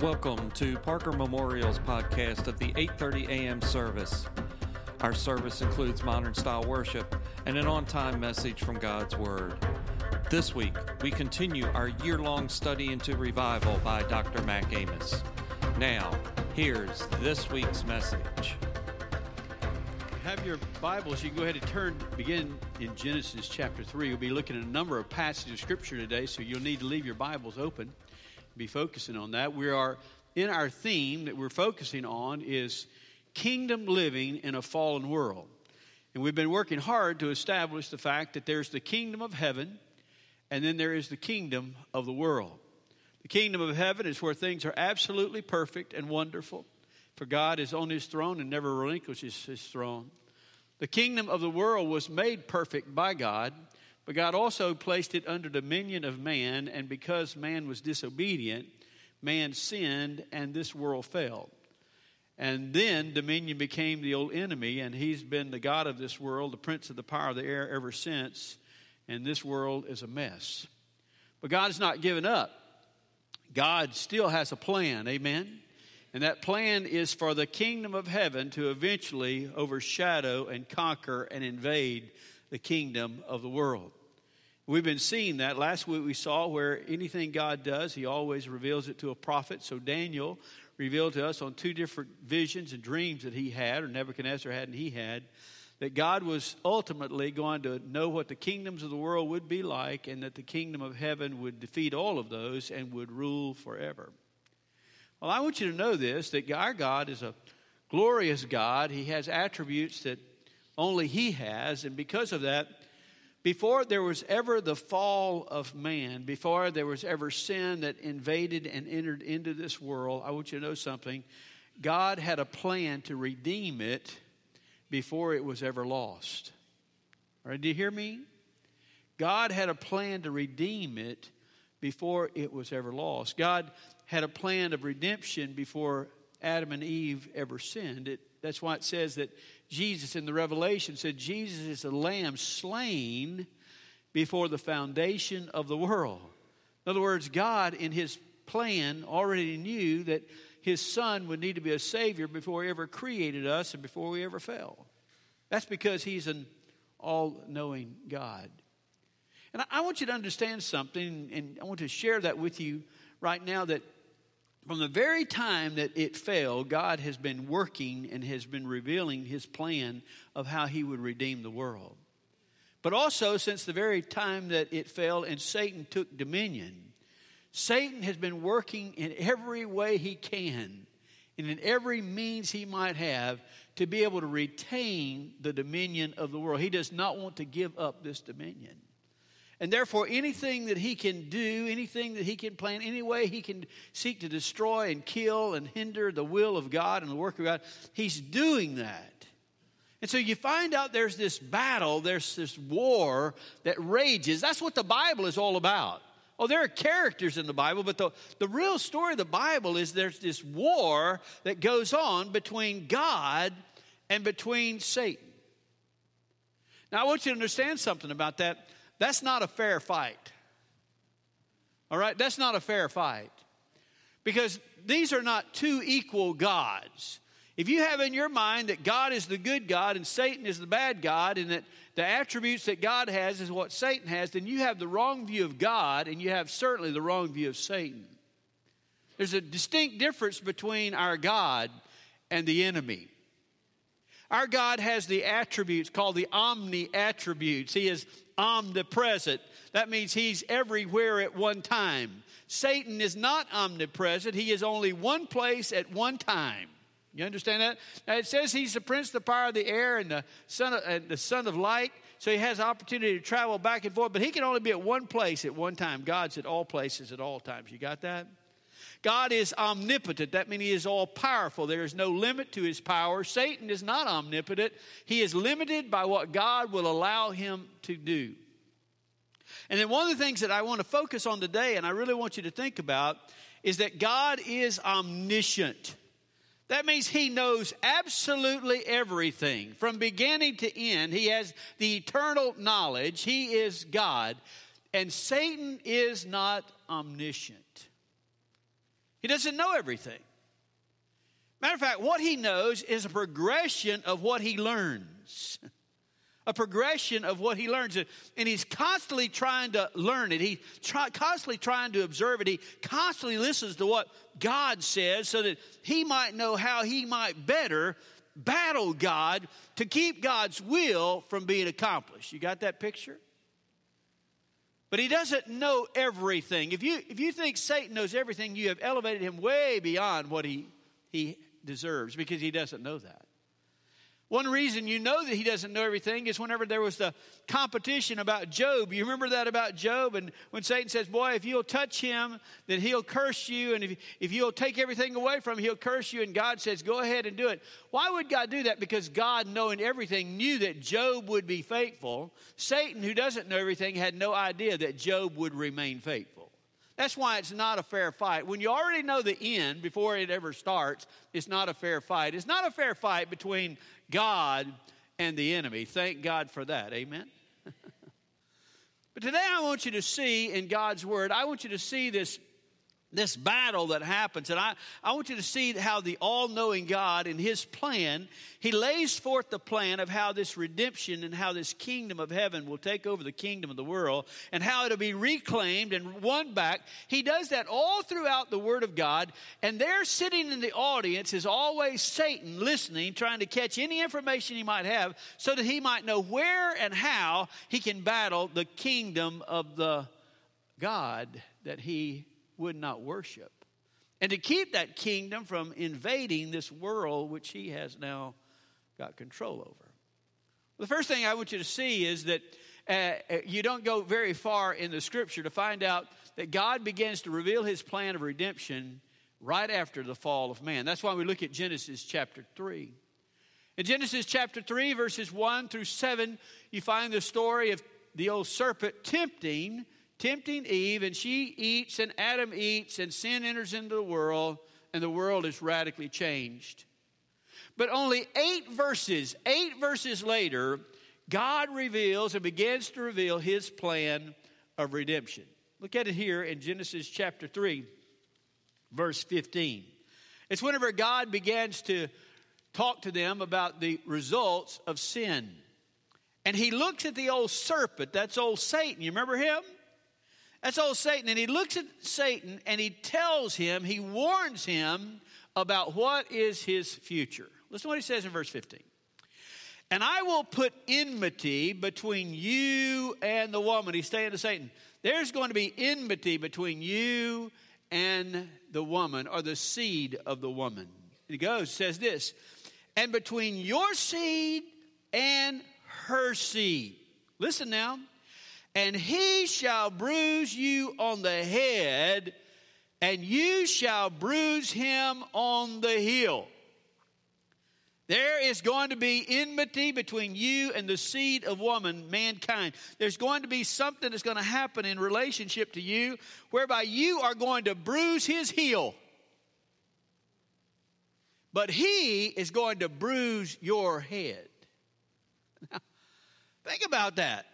Welcome to Parker Memorial's podcast of the 8:30 a.m. service. Our service includes modern style worship and an on-time message from God's word. This week, we continue our year-long study into revival by Dr. Mac Amos. Now, here's this week's message. Have your Bibles, you can go ahead and turn, begin in Genesis chapter 3. We'll be looking at a number of passages of Scripture today, so you'll need to leave your Bibles open be focusing on that. We are in our theme that we're focusing on is kingdom living in a fallen world. And we've been working hard to establish the fact that there's the kingdom of heaven and then there is the kingdom of the world. The kingdom of heaven is where things are absolutely perfect and wonderful, for God is on his throne and never relinquishes his throne. The kingdom of the world was made perfect by God but God also placed it under dominion of man, and because man was disobedient, man sinned, and this world fell. And then dominion became the old enemy, and he's been the God of this world, the prince of the power of the air ever since, and this world is a mess. But God has not given up. God still has a plan, amen? And that plan is for the kingdom of heaven to eventually overshadow and conquer and invade the kingdom of the world. We've been seeing that. Last week we saw where anything God does, He always reveals it to a prophet. So Daniel revealed to us on two different visions and dreams that he had, or Nebuchadnezzar had and he had, that God was ultimately going to know what the kingdoms of the world would be like, and that the kingdom of heaven would defeat all of those and would rule forever. Well, I want you to know this that our God is a glorious God. He has attributes that only He has, and because of that, before there was ever the fall of man, before there was ever sin that invaded and entered into this world, I want you to know something. God had a plan to redeem it before it was ever lost. All right, do you hear me? God had a plan to redeem it before it was ever lost. God had a plan of redemption before Adam and Eve ever sinned. It, that's why it says that Jesus in the Revelation said, Jesus is the lamb slain before the foundation of the world. In other words, God, in his plan, already knew that his son would need to be a savior before he ever created us and before we ever fell. That's because he's an all knowing God. And I want you to understand something, and I want to share that with you right now that from the very time that it fell, God has been working and has been revealing his plan of how he would redeem the world. But also, since the very time that it fell and Satan took dominion, Satan has been working in every way he can and in every means he might have to be able to retain the dominion of the world. He does not want to give up this dominion. And therefore, anything that he can do, anything that he can plan, any way he can seek to destroy and kill and hinder the will of God and the work of God, he's doing that. And so you find out there's this battle, there's this war that rages. That's what the Bible is all about. Oh, there are characters in the Bible, but the, the real story of the Bible is there's this war that goes on between God and between Satan. Now, I want you to understand something about that. That's not a fair fight. All right? That's not a fair fight. Because these are not two equal gods. If you have in your mind that God is the good God and Satan is the bad God, and that the attributes that God has is what Satan has, then you have the wrong view of God and you have certainly the wrong view of Satan. There's a distinct difference between our God and the enemy. Our God has the attributes called the omni attributes. He is omnipresent. That means he's everywhere at one time. Satan is not omnipresent, he is only one place at one time. You understand that? Now it says he's the prince of the power of the air and the son of, uh, the son of light, so he has opportunity to travel back and forth, but he can only be at one place at one time. God's at all places at all times. You got that? God is omnipotent. That means He is all powerful. There is no limit to His power. Satan is not omnipotent. He is limited by what God will allow him to do. And then one of the things that I want to focus on today, and I really want you to think about, is that God is omniscient. That means He knows absolutely everything. From beginning to end, He has the eternal knowledge. He is God. And Satan is not omniscient. He doesn't know everything. Matter of fact, what he knows is a progression of what he learns. a progression of what he learns. And he's constantly trying to learn it. He's try, constantly trying to observe it. He constantly listens to what God says so that he might know how he might better battle God to keep God's will from being accomplished. You got that picture? But he doesn't know everything. If you, if you think Satan knows everything, you have elevated him way beyond what he, he deserves because he doesn't know that. One reason you know that he doesn't know everything is whenever there was the competition about Job. You remember that about Job? And when Satan says, Boy, if you'll touch him, then he'll curse you. And if, if you'll take everything away from him, he'll curse you. And God says, Go ahead and do it. Why would God do that? Because God, knowing everything, knew that Job would be faithful. Satan, who doesn't know everything, had no idea that Job would remain faithful. That's why it's not a fair fight. When you already know the end before it ever starts, it's not a fair fight. It's not a fair fight between God and the enemy. Thank God for that. Amen. but today I want you to see in God's Word, I want you to see this this battle that happens. And I, I want you to see how the all knowing God, in His plan, He lays forth the plan of how this redemption and how this kingdom of heaven will take over the kingdom of the world and how it'll be reclaimed and won back. He does that all throughout the Word of God. And there, sitting in the audience, is always Satan listening, trying to catch any information he might have so that he might know where and how he can battle the kingdom of the God that he would not worship. And to keep that kingdom from invading this world which he has now got control over. The first thing I want you to see is that uh, uh, you don't go very far in the scripture to find out that God begins to reveal his plan of redemption right after the fall of man. That's why we look at Genesis chapter 3. In Genesis chapter 3, verses 1 through 7, you find the story of the old serpent tempting tempting Eve, and she eats, and Adam eats, and sin enters into the world, and the world is radically changed. But only eight verses, eight verses later, God reveals and begins to reveal his plan of redemption. Look at it here in Genesis chapter 3, verse 15. It's whenever God begins to talk to them about the results of sin. And he looks at the old serpent, that's old Satan. You remember him? That's old Satan. And he looks at Satan and he tells him, he warns him about what is his future. Listen to what he says in verse 15. And I will put enmity between you and the woman. He's saying to Satan, there's going to be enmity between you and the woman, or the seed of the woman. And he goes, says this, and between your seed and her seed. Listen now and he shall bruise you on the head, and you shall bruise him on the heel. There is going to be enmity between you and the seed of woman, mankind. There's going to be something that's going to happen in relationship to you whereby you are going to bruise his heel. But he is going to bruise your head. Now, think about that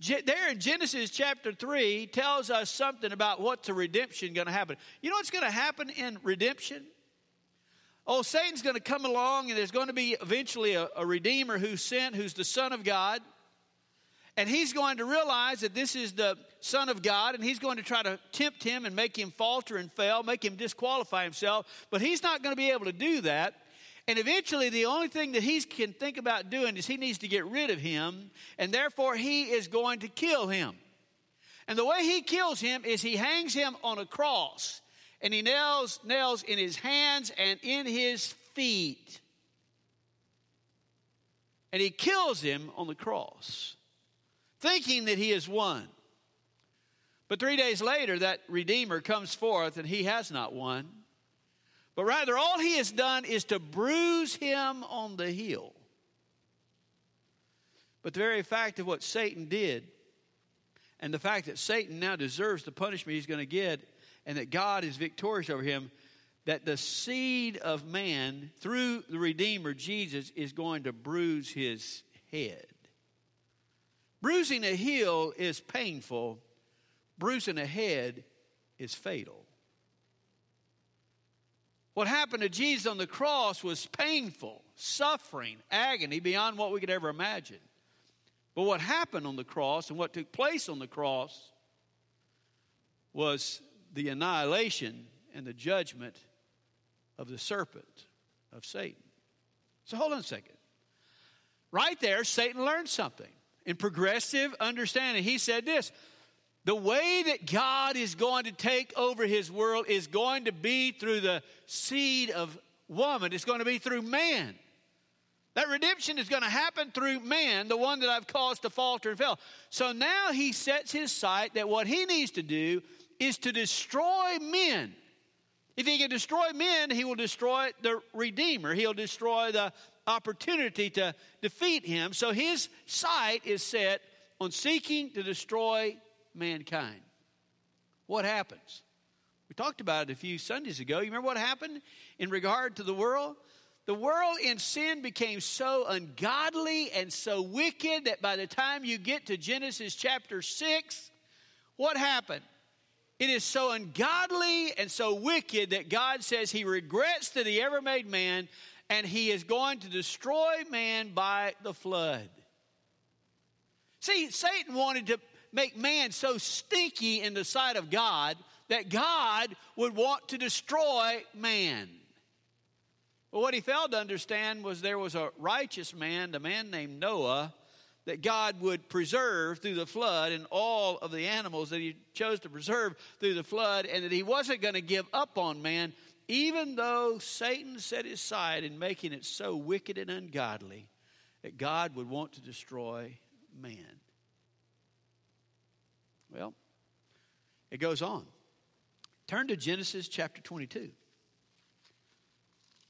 there in Genesis chapter 3 tells us something about what's a redemption going to happen. You know what's going to happen in redemption? Oh, Satan's going to come along and there's going to be eventually a, a redeemer who's sent, who's the Son of God. And he's going to realize that this is the Son of God, and he's going to try to tempt him and make him falter and fail, make him disqualify himself. But he's not going to be able to do that and eventually, the only thing that he can think about doing is he needs to get rid of him, and therefore he is going to kill him. And the way he kills him is he hangs him on a cross, and he nails nails in his hands and in his feet. And he kills him on the cross, thinking that he has won. But three days later, that Redeemer comes forth, and he has not won. But rather, all he has done is to bruise him on the heel. But the very fact of what Satan did, and the fact that Satan now deserves the punishment he's going to get, and that God is victorious over him, that the seed of man, through the Redeemer Jesus, is going to bruise his head. Bruising a heel is painful, bruising a head is fatal. What happened to Jesus on the cross was painful, suffering, agony beyond what we could ever imagine. But what happened on the cross and what took place on the cross was the annihilation and the judgment of the serpent, of Satan. So hold on a second. Right there, Satan learned something. In progressive understanding, he said this the way that God is going to take over his world is going to be through the seed of woman, it's going to be through man. That redemption is going to happen through man, the one that I've caused to falter and fail. So now he sets his sight that what he needs to do is to destroy men. If he can destroy men, he will destroy the Redeemer. He'll destroy the opportunity to defeat him. So his sight is set on seeking to destroy mankind. What happens? We talked about it a few Sundays ago. You remember what happened in regard to the world? The world in sin became so ungodly and so wicked that by the time you get to Genesis chapter 6, what happened? It is so ungodly and so wicked that God says he regrets that he ever made man and he is going to destroy man by the flood. See, Satan wanted to make man so stinky in the sight of God that God would want to destroy man. But what he failed to understand was there was a righteous man, a man named Noah, that God would preserve through the flood and all of the animals that he chose to preserve through the flood, and that he wasn't going to give up on man, even though Satan set his side in making it so wicked and ungodly that God would want to destroy man. Well, it goes on. Turn to Genesis chapter 22.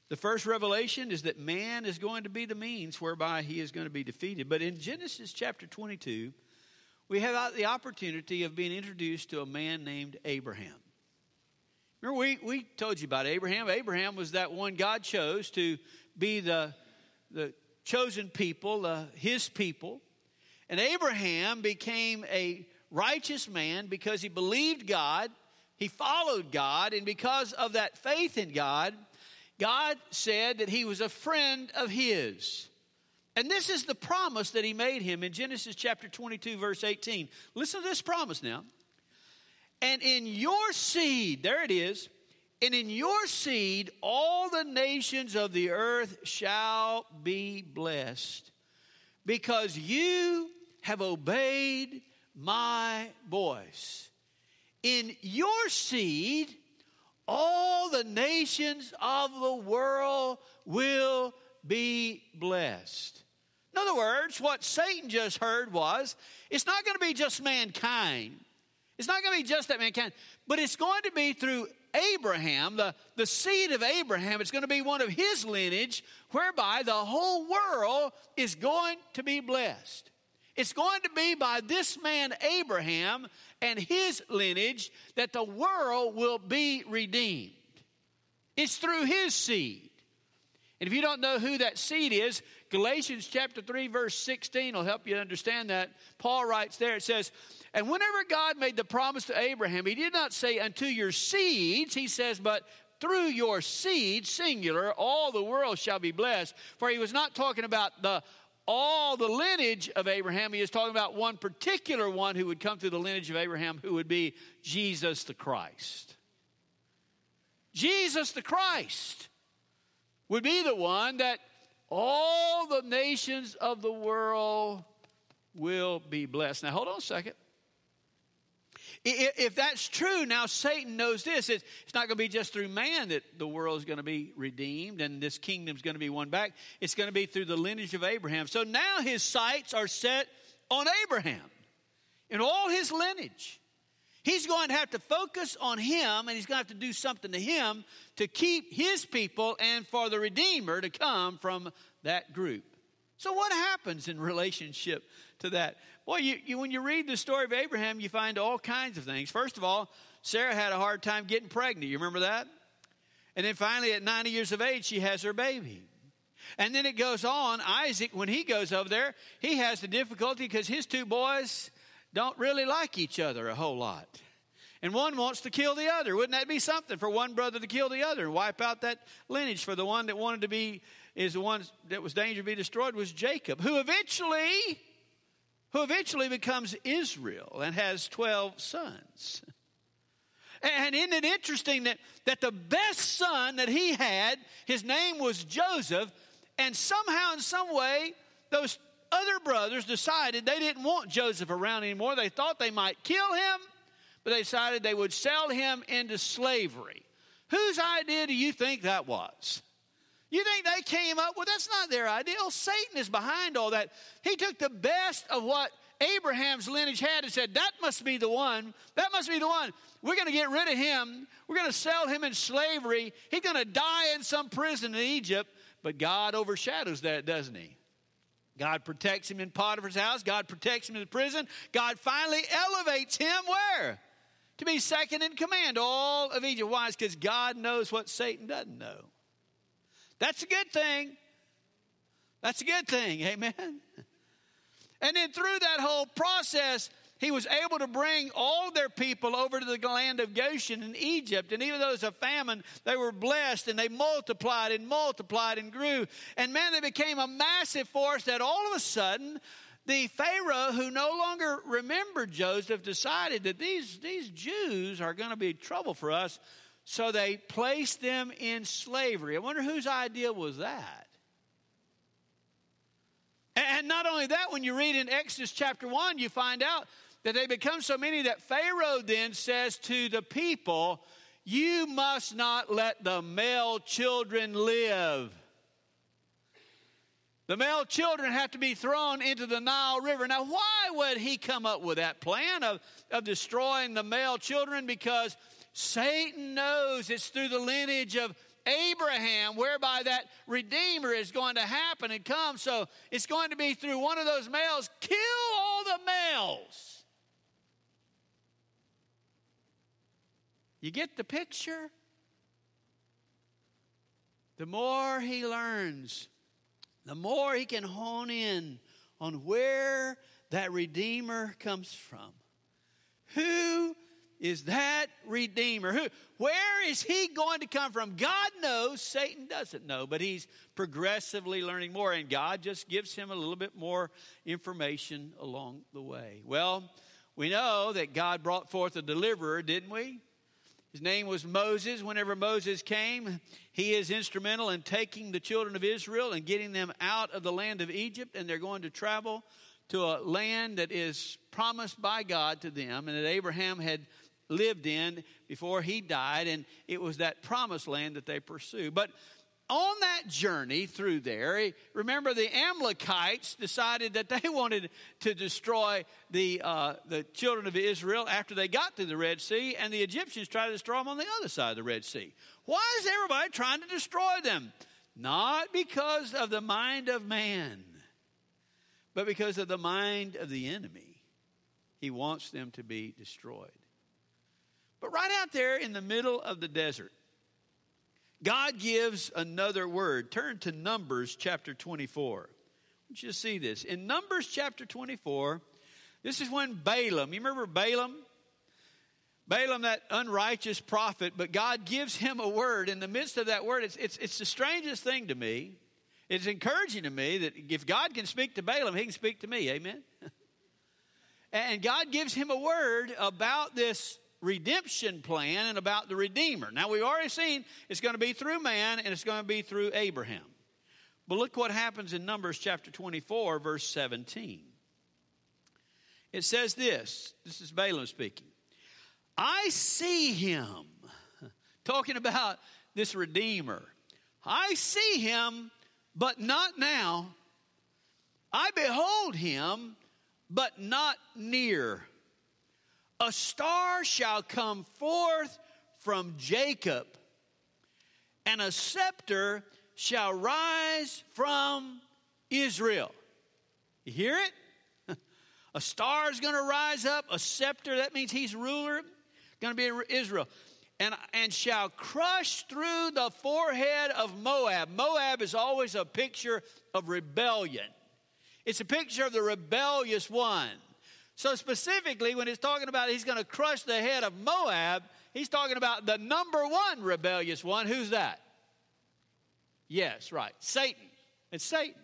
The first revelation is that man is going to be the means whereby he is going to be defeated. But in Genesis chapter 22, we have the opportunity of being introduced to a man named Abraham. Remember, we, we told you about Abraham. Abraham was that one God chose to be the, the chosen people, uh, his people. And Abraham became a righteous man because he believed God, he followed God, and because of that faith in God, God said that he was a friend of his. And this is the promise that he made him in Genesis chapter 22, verse 18. Listen to this promise now. And in your seed, there it is, and in your seed all the nations of the earth shall be blessed because you have obeyed my voice. In your seed, all the nations of the world will be blessed. In other words, what Satan just heard was it's not going to be just mankind. It's not going to be just that mankind, but it's going to be through Abraham, the, the seed of Abraham. It's going to be one of his lineage whereby the whole world is going to be blessed. It's going to be by this man Abraham and his lineage that the world will be redeemed. It's through his seed. And if you don't know who that seed is, Galatians chapter 3, verse 16 will help you understand that. Paul writes there, it says, And whenever God made the promise to Abraham, he did not say, Unto your seeds, he says, but through your seed, singular, all the world shall be blessed. For he was not talking about the all the lineage of Abraham. He is talking about one particular one who would come through the lineage of Abraham, who would be Jesus the Christ. Jesus the Christ would be the one that all the nations of the world will be blessed. Now, hold on a second. If that's true, now Satan knows this. It's not going to be just through man that the world is going to be redeemed and this kingdom is going to be won back. It's going to be through the lineage of Abraham. So now his sights are set on Abraham and all his lineage. He's going to have to focus on him and he's going to have to do something to him to keep his people and for the Redeemer to come from that group. So, what happens in relationship to that? Well, you, you, when you read the story of Abraham, you find all kinds of things. First of all, Sarah had a hard time getting pregnant. You remember that? And then finally, at 90 years of age, she has her baby. And then it goes on. Isaac, when he goes over there, he has the difficulty because his two boys don't really like each other a whole lot. And one wants to kill the other. Wouldn't that be something for one brother to kill the other and wipe out that lineage for the one that wanted to be, is the one that was danger to be destroyed was Jacob, who eventually, who eventually becomes Israel and has 12 sons. And isn't it interesting that, that the best son that he had, his name was Joseph, and somehow, in some way, those other brothers decided they didn't want Joseph around anymore. They thought they might kill him, but they decided they would sell him into slavery. Whose idea do you think that was? You think they came up with that's not their idea. Oh, Satan is behind all that. He took the best of what Abraham's lineage had and said, That must be the one. That must be the one. We're going to get rid of him. We're going to sell him in slavery. He's going to die in some prison in Egypt. But God overshadows that, doesn't he? God protects him in Potiphar's house. God protects him in the prison. God finally elevates him where? To be second in command all of Egypt. Why? It's because God knows what Satan doesn't know. That's a good thing. That's a good thing. Amen. And then through that whole process, he was able to bring all their people over to the land of Goshen in Egypt. And even though it was a famine, they were blessed and they multiplied and multiplied and grew. And man, they became a massive force that all of a sudden, the Pharaoh, who no longer remembered Joseph, decided that these, these Jews are going to be trouble for us. So they placed them in slavery. I wonder whose idea was that? And not only that, when you read in Exodus chapter 1, you find out that they become so many that Pharaoh then says to the people, You must not let the male children live. The male children have to be thrown into the Nile River. Now, why would he come up with that plan of, of destroying the male children? Because Satan knows it's through the lineage of Abraham, whereby that Redeemer is going to happen and come. So it's going to be through one of those males. Kill all the males. You get the picture? The more he learns, the more he can hone in on where that Redeemer comes from. Who is that Redeemer? Who, where is he going to come from? God knows, Satan doesn't know, but he's progressively learning more, and God just gives him a little bit more information along the way. Well, we know that God brought forth a deliverer, didn't we? His name was Moses. Whenever Moses came, he is instrumental in taking the children of Israel and getting them out of the land of Egypt, and they're going to travel to a land that is promised by God to them, and that Abraham had lived in before he died, and it was that promised land that they pursued. But on that journey through there, remember the Amalekites decided that they wanted to destroy the, uh, the children of Israel after they got to the Red Sea, and the Egyptians tried to destroy them on the other side of the Red Sea. Why is everybody trying to destroy them? Not because of the mind of man, but because of the mind of the enemy. He wants them to be destroyed. But right out there in the middle of the desert, God gives another word. Turn to Numbers chapter 24. I want you to see this. In Numbers chapter 24, this is when Balaam, you remember Balaam? Balaam, that unrighteous prophet, but God gives him a word. In the midst of that word, it's, it's, it's the strangest thing to me. It's encouraging to me that if God can speak to Balaam, he can speak to me. Amen? and God gives him a word about this redemption plan and about the Redeemer. Now, we've already seen it's going to be through man and it's going to be through Abraham. But look what happens in Numbers chapter 24, verse 17. It says this this is Balaam speaking. I see him, talking about this Redeemer. I see him, but not now. I behold him, but not near. A star shall come forth from Jacob, and a scepter shall rise from Israel. You hear it? a star is going to rise up, a scepter, that means he's ruler, going to be in Israel. And, and shall crush through the forehead of Moab. Moab is always a picture of rebellion. It's a picture of the rebellious one So, specifically, when it's talking about he's going to crush the head of Moab, he's talking about the number one rebellious one. Who's that? Yes, right. Satan. It's Satan.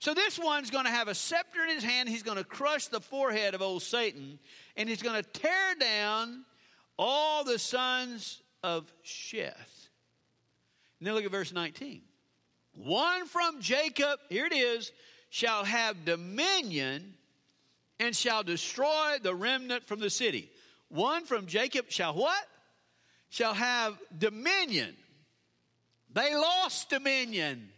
So this one's going to have a scepter in his hand. He's going to crush the forehead of old Satan, and he's going to tear down all the sons of Sheth. And then look at verse 19. One from Jacob, here it is, shall have dominion and shall destroy the remnant from the city. One from Jacob shall what? Shall have dominion. They lost dominion.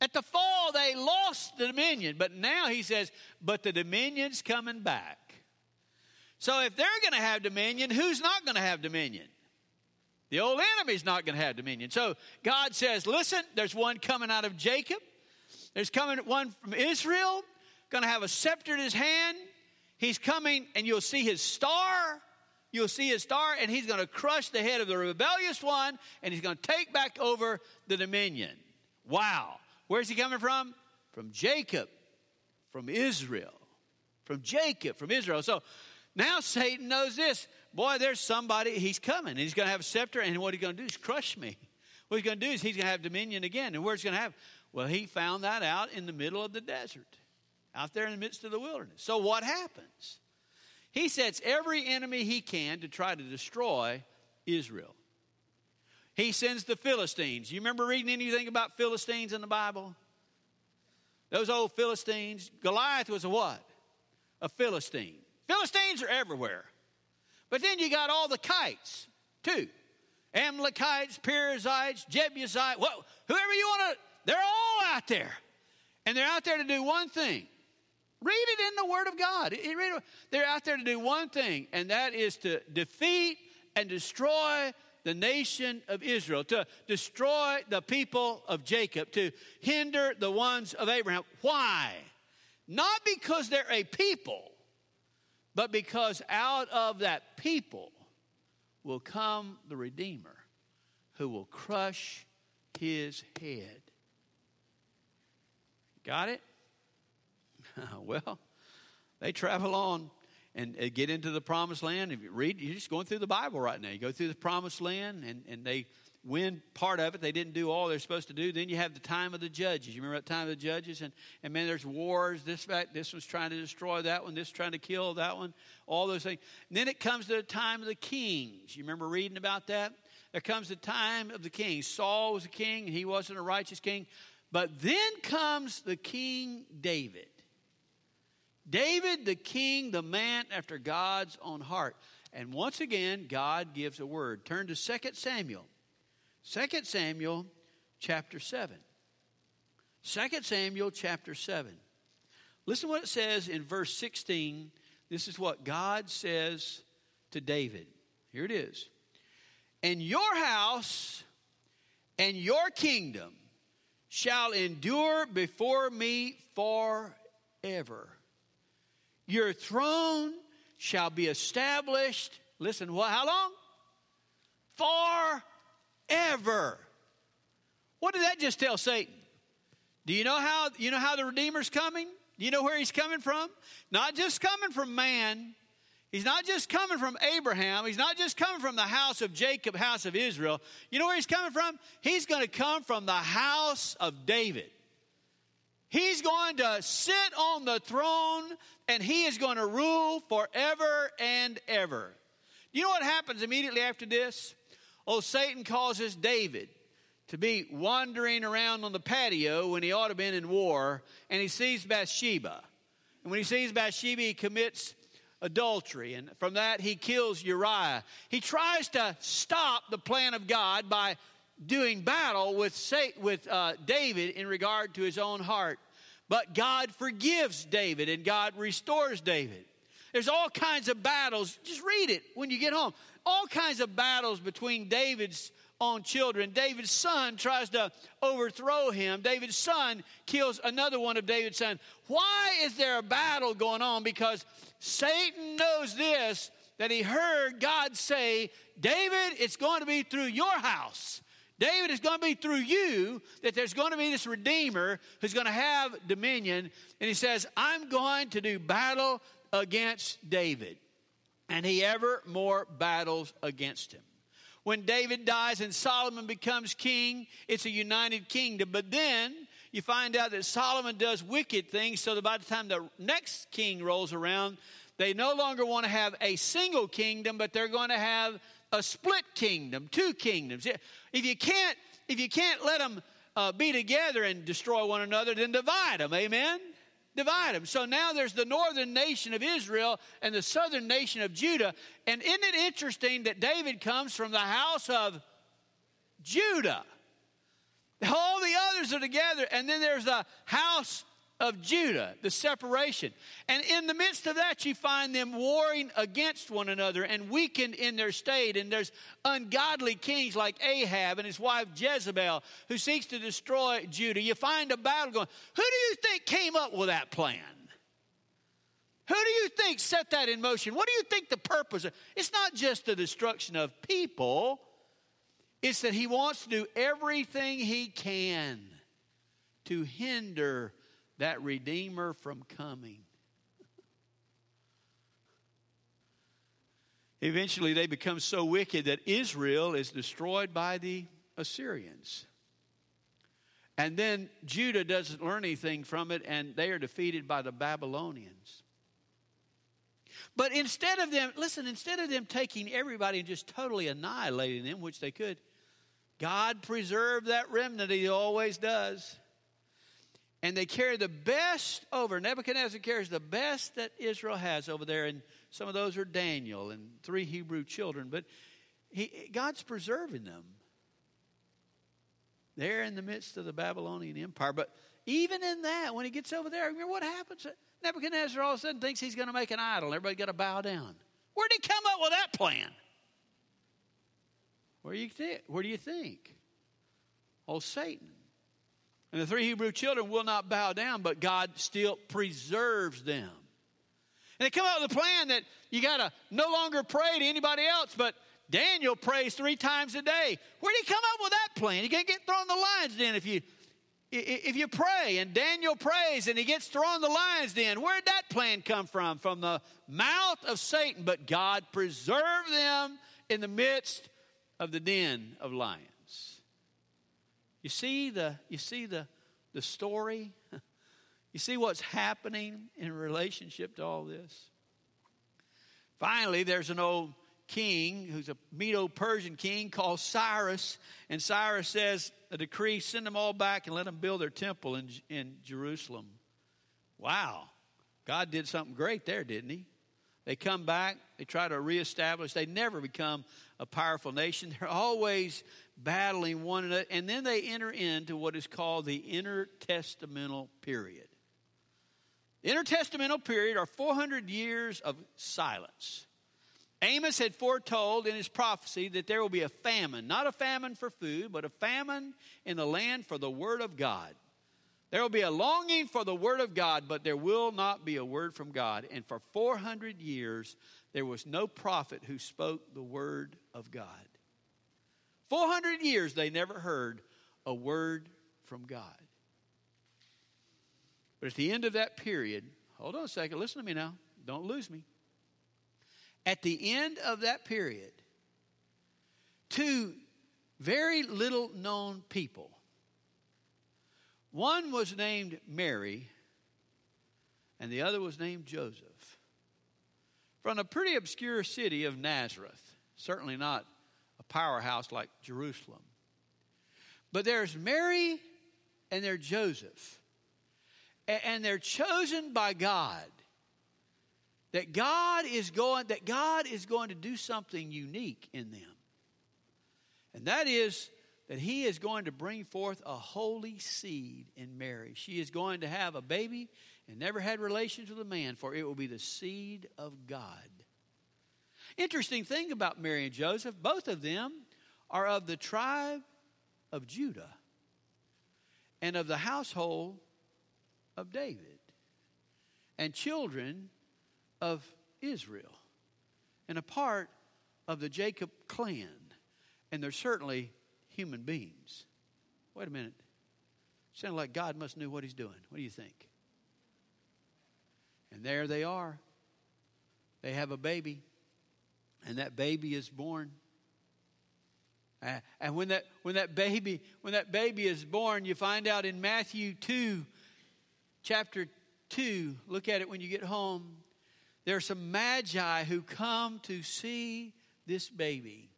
At the fall, they lost the dominion, but now he says, but the dominion's coming back. So if they're going to have dominion, who's not going to have dominion? The old enemy's not going to have dominion. So God says, listen, there's one coming out of Jacob. There's coming one from Israel, going to have a scepter in his hand. He's coming, and you'll see his star. You'll see his star, and he's going to crush the head of the rebellious one, and he's going to take back over the dominion. Wow. Where's he coming from? From Jacob, from Israel. From Jacob, from Israel. So now Satan knows this. Boy, there's somebody, he's coming. He's going to have a scepter, and what he's going to do is crush me. What he's going to do is he's going to have dominion again. And where's he going to have? Well, he found that out in the middle of the desert, out there in the midst of the wilderness. So what happens? He sets every enemy he can to try to destroy Israel. He sends the Philistines. You remember reading anything about Philistines in the Bible? Those old Philistines. Goliath was a what? A Philistine. Philistines are everywhere. But then you got all the kites, too. Amalekites, Perizzites, Jebusites, well, whoever you want to, they're all out there. And they're out there to do one thing. Read it in the Word of God. They're out there to do one thing, and that is to defeat and destroy the nation of Israel, to destroy the people of Jacob, to hinder the ones of Abraham. Why? Not because they're a people, but because out of that people will come the Redeemer who will crush his head. Got it? well, they travel on and get into the promised land. If you read, you're just going through the Bible right now. You go through the promised land, and, and they win part of it. They didn't do all they're supposed to do. Then you have the time of the judges. You remember that time of the judges? And, and man, there's wars. This fact, this one's trying to destroy that one. This trying to kill that one. All those things. And then it comes to the time of the kings. You remember reading about that? There comes the time of the kings. Saul was a king, and he wasn't a righteous king. But then comes the king David. David, the king, the man after God's own heart. And once again, God gives a word. Turn to 2 Samuel. 2 Samuel chapter 7. 2 Samuel chapter 7. Listen what it says in verse 16. This is what God says to David. Here it is. And your house and your kingdom shall endure before me forever. Your throne shall be established. Listen, what, how long? Forever. What did that just tell Satan? Do you know how you know how the Redeemer's coming? Do you know where he's coming from? Not just coming from man. He's not just coming from Abraham. He's not just coming from the house of Jacob, house of Israel. You know where he's coming from? He's going to come from the house of David. He's going to sit on the throne and he is going to rule forever and ever. You know what happens immediately after this? Oh, Satan causes David to be wandering around on the patio when he ought to have been in war, and he sees Bathsheba. And when he sees Bathsheba, he commits adultery, and from that, he kills Uriah. He tries to stop the plan of God by doing battle with, with uh, David in regard to his own heart. But God forgives David and God restores David. There's all kinds of battles. Just read it when you get home. All kinds of battles between David's own children. David's son tries to overthrow him. David's son kills another one of David's sons. Why is there a battle going on? Because Satan knows this that he heard God say, David, it's going to be through your house. David is going to be through you that there's going to be this Redeemer who's going to have dominion. And he says, I'm going to do battle against David, and he ever more battles against him. When David dies and Solomon becomes king, it's a united kingdom. But then you find out that Solomon does wicked things, so that by the time the next king rolls around, they no longer want to have a single kingdom, but they're going to have a split kingdom, two kingdoms. If you can't, if you can't let them uh, be together and destroy one another, then divide them. Amen. Divide them. So now there's the northern nation of Israel and the southern nation of Judah. And isn't it interesting that David comes from the house of Judah? All the others are together, and then there's the house of Judah, the separation. And in the midst of that, you find them warring against one another and weakened in their state. And there's ungodly kings like Ahab and his wife Jezebel who seeks to destroy Judah. You find a battle going. Who do you think came up with that plan? Who do you think set that in motion? What do you think the purpose of? It's not just the destruction of people. It's that he wants to do everything he can to hinder that Redeemer from coming. Eventually, they become so wicked that Israel is destroyed by the Assyrians. And then Judah doesn't learn anything from it, and they are defeated by the Babylonians. But instead of them, listen, instead of them taking everybody and just totally annihilating them, which they could, God preserved that remnant, He always does and they carry the best over. Nebuchadnezzar carries the best that Israel has over there, and some of those are Daniel and three Hebrew children. But he, God's preserving them. They're in the midst of the Babylonian Empire. But even in that, when he gets over there, remember what happens? Nebuchadnezzar all of a sudden thinks he's going to make an idol. Everybody got to bow down. Where did he come up with that plan? Where do you think? Where do you think? Oh, Satan. And the three Hebrew children will not bow down, but God still preserves them. And they come up with a plan that you got to no longer pray to anybody else, but Daniel prays three times a day. Where did he come up with that plan? You can't get thrown in the lions den if you if you pray. And Daniel prays and he gets thrown in the lions den. Where did that plan come from? From the mouth of Satan. But God preserved them in the midst of the den of lions. You see the you see the the story? You see what's happening in relationship to all this? Finally, there's an old king who's a Medo Persian king called Cyrus. And Cyrus says, a decree, send them all back and let them build their temple in, in Jerusalem. Wow. God did something great there, didn't he? They come back, they try to reestablish. They never become a powerful nation. They're always battling one another. And then they enter into what is called the intertestamental period. The intertestamental period are 400 years of silence. Amos had foretold in his prophecy that there will be a famine, not a famine for food, but a famine in the land for the word of God. There will be a longing for the word of God, but there will not be a word from God. And for 400 years, there was no prophet who spoke the word of God. 400 years they never heard a word from God. But at the end of that period, hold on a second, listen to me now, don't lose me. At the end of that period, two very little known people. One was named Mary, and the other was named Joseph. From a pretty obscure city of Nazareth, certainly not powerhouse like Jerusalem. But there's Mary and there's Joseph. And they're chosen by God. That God is going that God is going to do something unique in them. And that is that he is going to bring forth a holy seed in Mary. She is going to have a baby and never had relations with a man, for it will be the seed of God. Interesting thing about Mary and Joseph, both of them are of the tribe of Judah and of the household of David and children of Israel and a part of the Jacob clan. And they're certainly human beings. Wait a minute. Sound like God must know what he's doing. What do you think? And there they are they have a baby, and that baby is born. Uh, and when that, when that baby when that baby is born, you find out in Matthew 2, chapter 2, look at it when you get home. There are some magi who come to see this baby.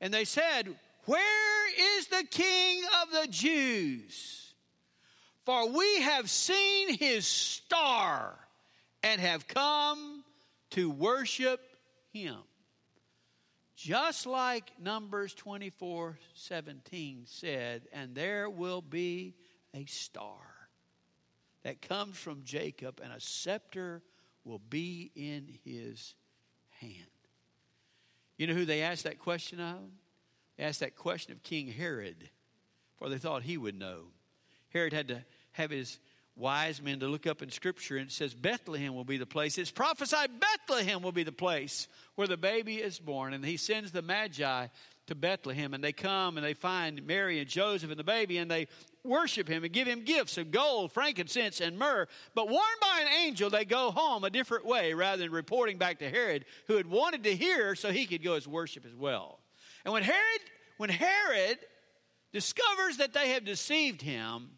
And they said, Where is the king of the Jews? For we have seen his star and have come to worship him. Just like Numbers 24 17 said, and there will be a star that comes from Jacob, and a scepter will be in his hand. You know who they asked that question of? They asked that question of King Herod, for they thought he would know. Herod had to have his wise men to look up in Scripture, and it says Bethlehem will be the place. It's prophesied Bethlehem will be the place where the baby is born. And he sends the Magi to Bethlehem, and they come and they find Mary and Joseph and the baby, and they worship him and give him gifts of gold, frankincense, and myrrh. But warned by an angel, they go home a different way rather than reporting back to Herod, who had wanted to hear so he could go as worship as well. And when Herod, when Herod discovers that they have deceived him,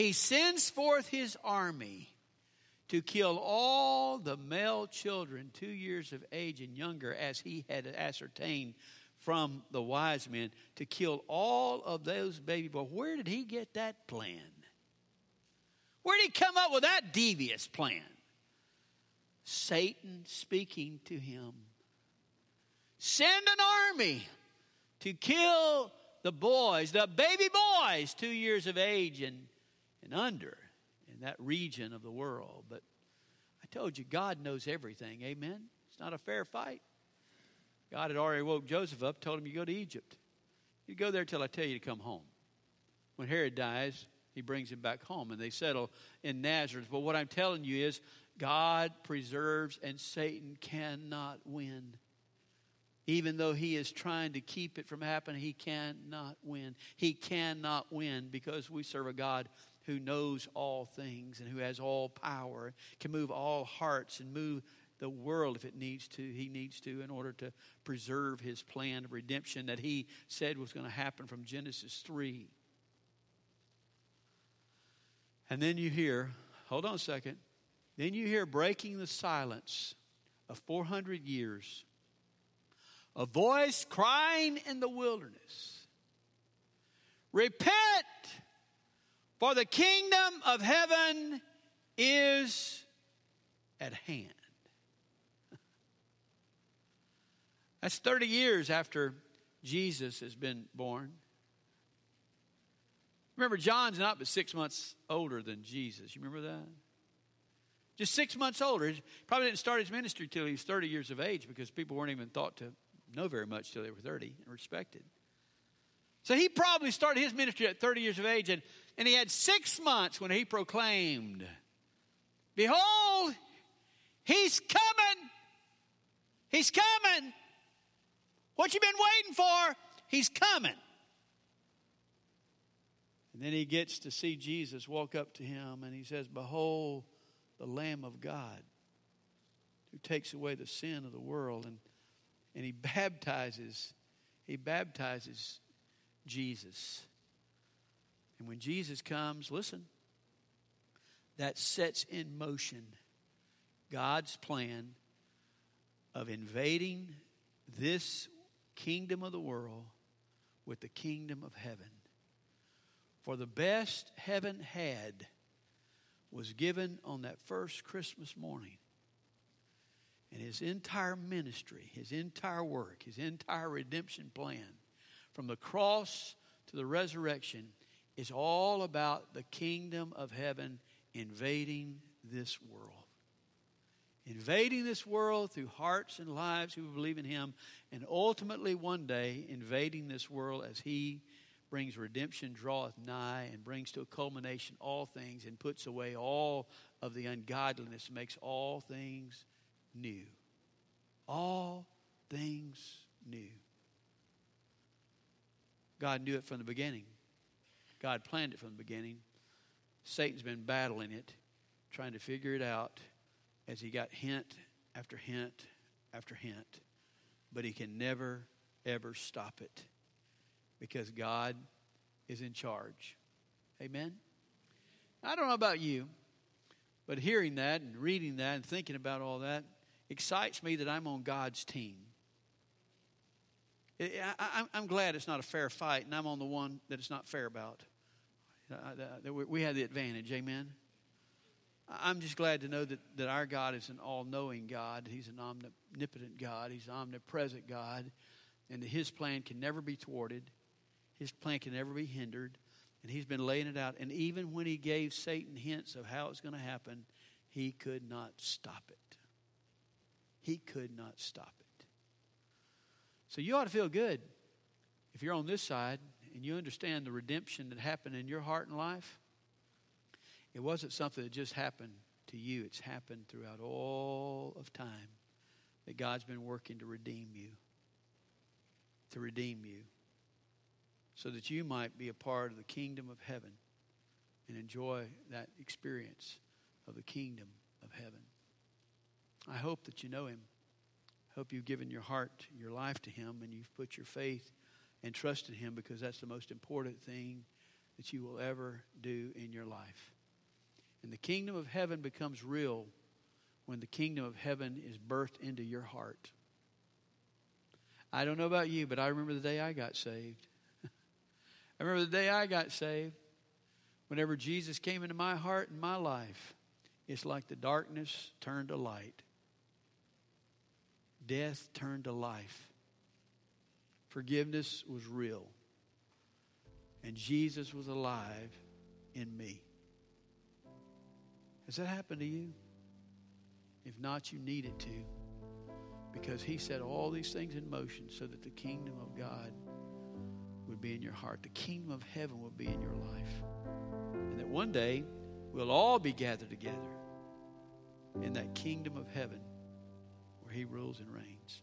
he sends forth his army to kill all the male children two years of age and younger, as he had ascertained from the wise men, to kill all of those baby boys. Where did he get that plan? Where did he come up with that devious plan? Satan speaking to him. Send an army to kill the boys, the baby boys, two years of age and and under in that region of the world. But I told you, God knows everything. Amen? It's not a fair fight. God had already woke Joseph up, told him, You go to Egypt. You go there till I tell you to come home. When Herod dies, he brings him back home and they settle in Nazareth. But what I'm telling you is, God preserves and Satan cannot win. Even though he is trying to keep it from happening, he cannot win. He cannot win because we serve a God who knows all things and who has all power, can move all hearts and move the world if it needs to. He needs to in order to preserve his plan of redemption that he said was going to happen from Genesis 3. And then you hear, hold on a second, then you hear breaking the silence of 400 years, a voice crying in the wilderness Repent! For the kingdom of heaven is at hand. That's 30 years after Jesus has been born. Remember, John's not but six months older than Jesus. You remember that? Just six months older. He probably didn't start his ministry till he was 30 years of age because people weren't even thought to know very much till they were 30 and respected. So he probably started his ministry at 30 years of age, and, and he had six months when he proclaimed, Behold, he's coming. He's coming. What you been waiting for? He's coming. And then he gets to see Jesus walk up to him and he says, Behold, the Lamb of God who takes away the sin of the world. And, and he baptizes, he baptizes Jesus. And when Jesus comes, listen, that sets in motion God's plan of invading this kingdom of the world with the kingdom of heaven. For the best heaven had was given on that first Christmas morning. And his entire ministry, his entire work, his entire redemption plan from the cross to the resurrection is all about the kingdom of heaven invading this world. Invading this world through hearts and lives who believe in Him, and ultimately one day invading this world as He brings redemption, draweth nigh, and brings to a culmination all things, and puts away all of the ungodliness, makes all things new. All things new. God knew it from the beginning. God planned it from the beginning. Satan's been battling it, trying to figure it out as he got hint after hint after hint, but he can never, ever stop it because God is in charge. Amen? I don't know about you, but hearing that and reading that and thinking about all that excites me that I'm on God's team. I, am glad it's not a fair fight, and I'm on the one that it's not fair about. Uh, uh, we have the advantage, amen? I'm just glad to know that, that our God is an all knowing God. He's an omnipotent God. He's an omnipresent God. And that His plan can never be thwarted, His plan can never be hindered. And He's been laying it out. And even when He gave Satan hints of how it's going to happen, He could not stop it. He could not stop it. So you ought to feel good if you're on this side and you understand the redemption that happened in your heart and life it wasn't something that just happened to you, it's happened throughout all of time that God's been working to redeem you. To redeem you. So that you might be a part of the kingdom of heaven and enjoy that experience of the kingdom of heaven. I hope that you know Him. I hope you've given your heart, your life to Him, and you've put your faith and trust in Him because that's the most important thing that you will ever do in your life. And the kingdom of heaven becomes real when the kingdom of heaven is birthed into your heart. I don't know about you, but I remember the day I got saved. I remember the day I got saved. Whenever Jesus came into my heart and my life, it's like the darkness turned to light, death turned to life, forgiveness was real, and Jesus was alive in me. Has that happened to you? If not, you need it to. Because he set all these things in motion so that the kingdom of God would be in your heart. The kingdom of heaven would be in your life. And that one day we'll all be gathered together in that kingdom of heaven where he rules and reigns.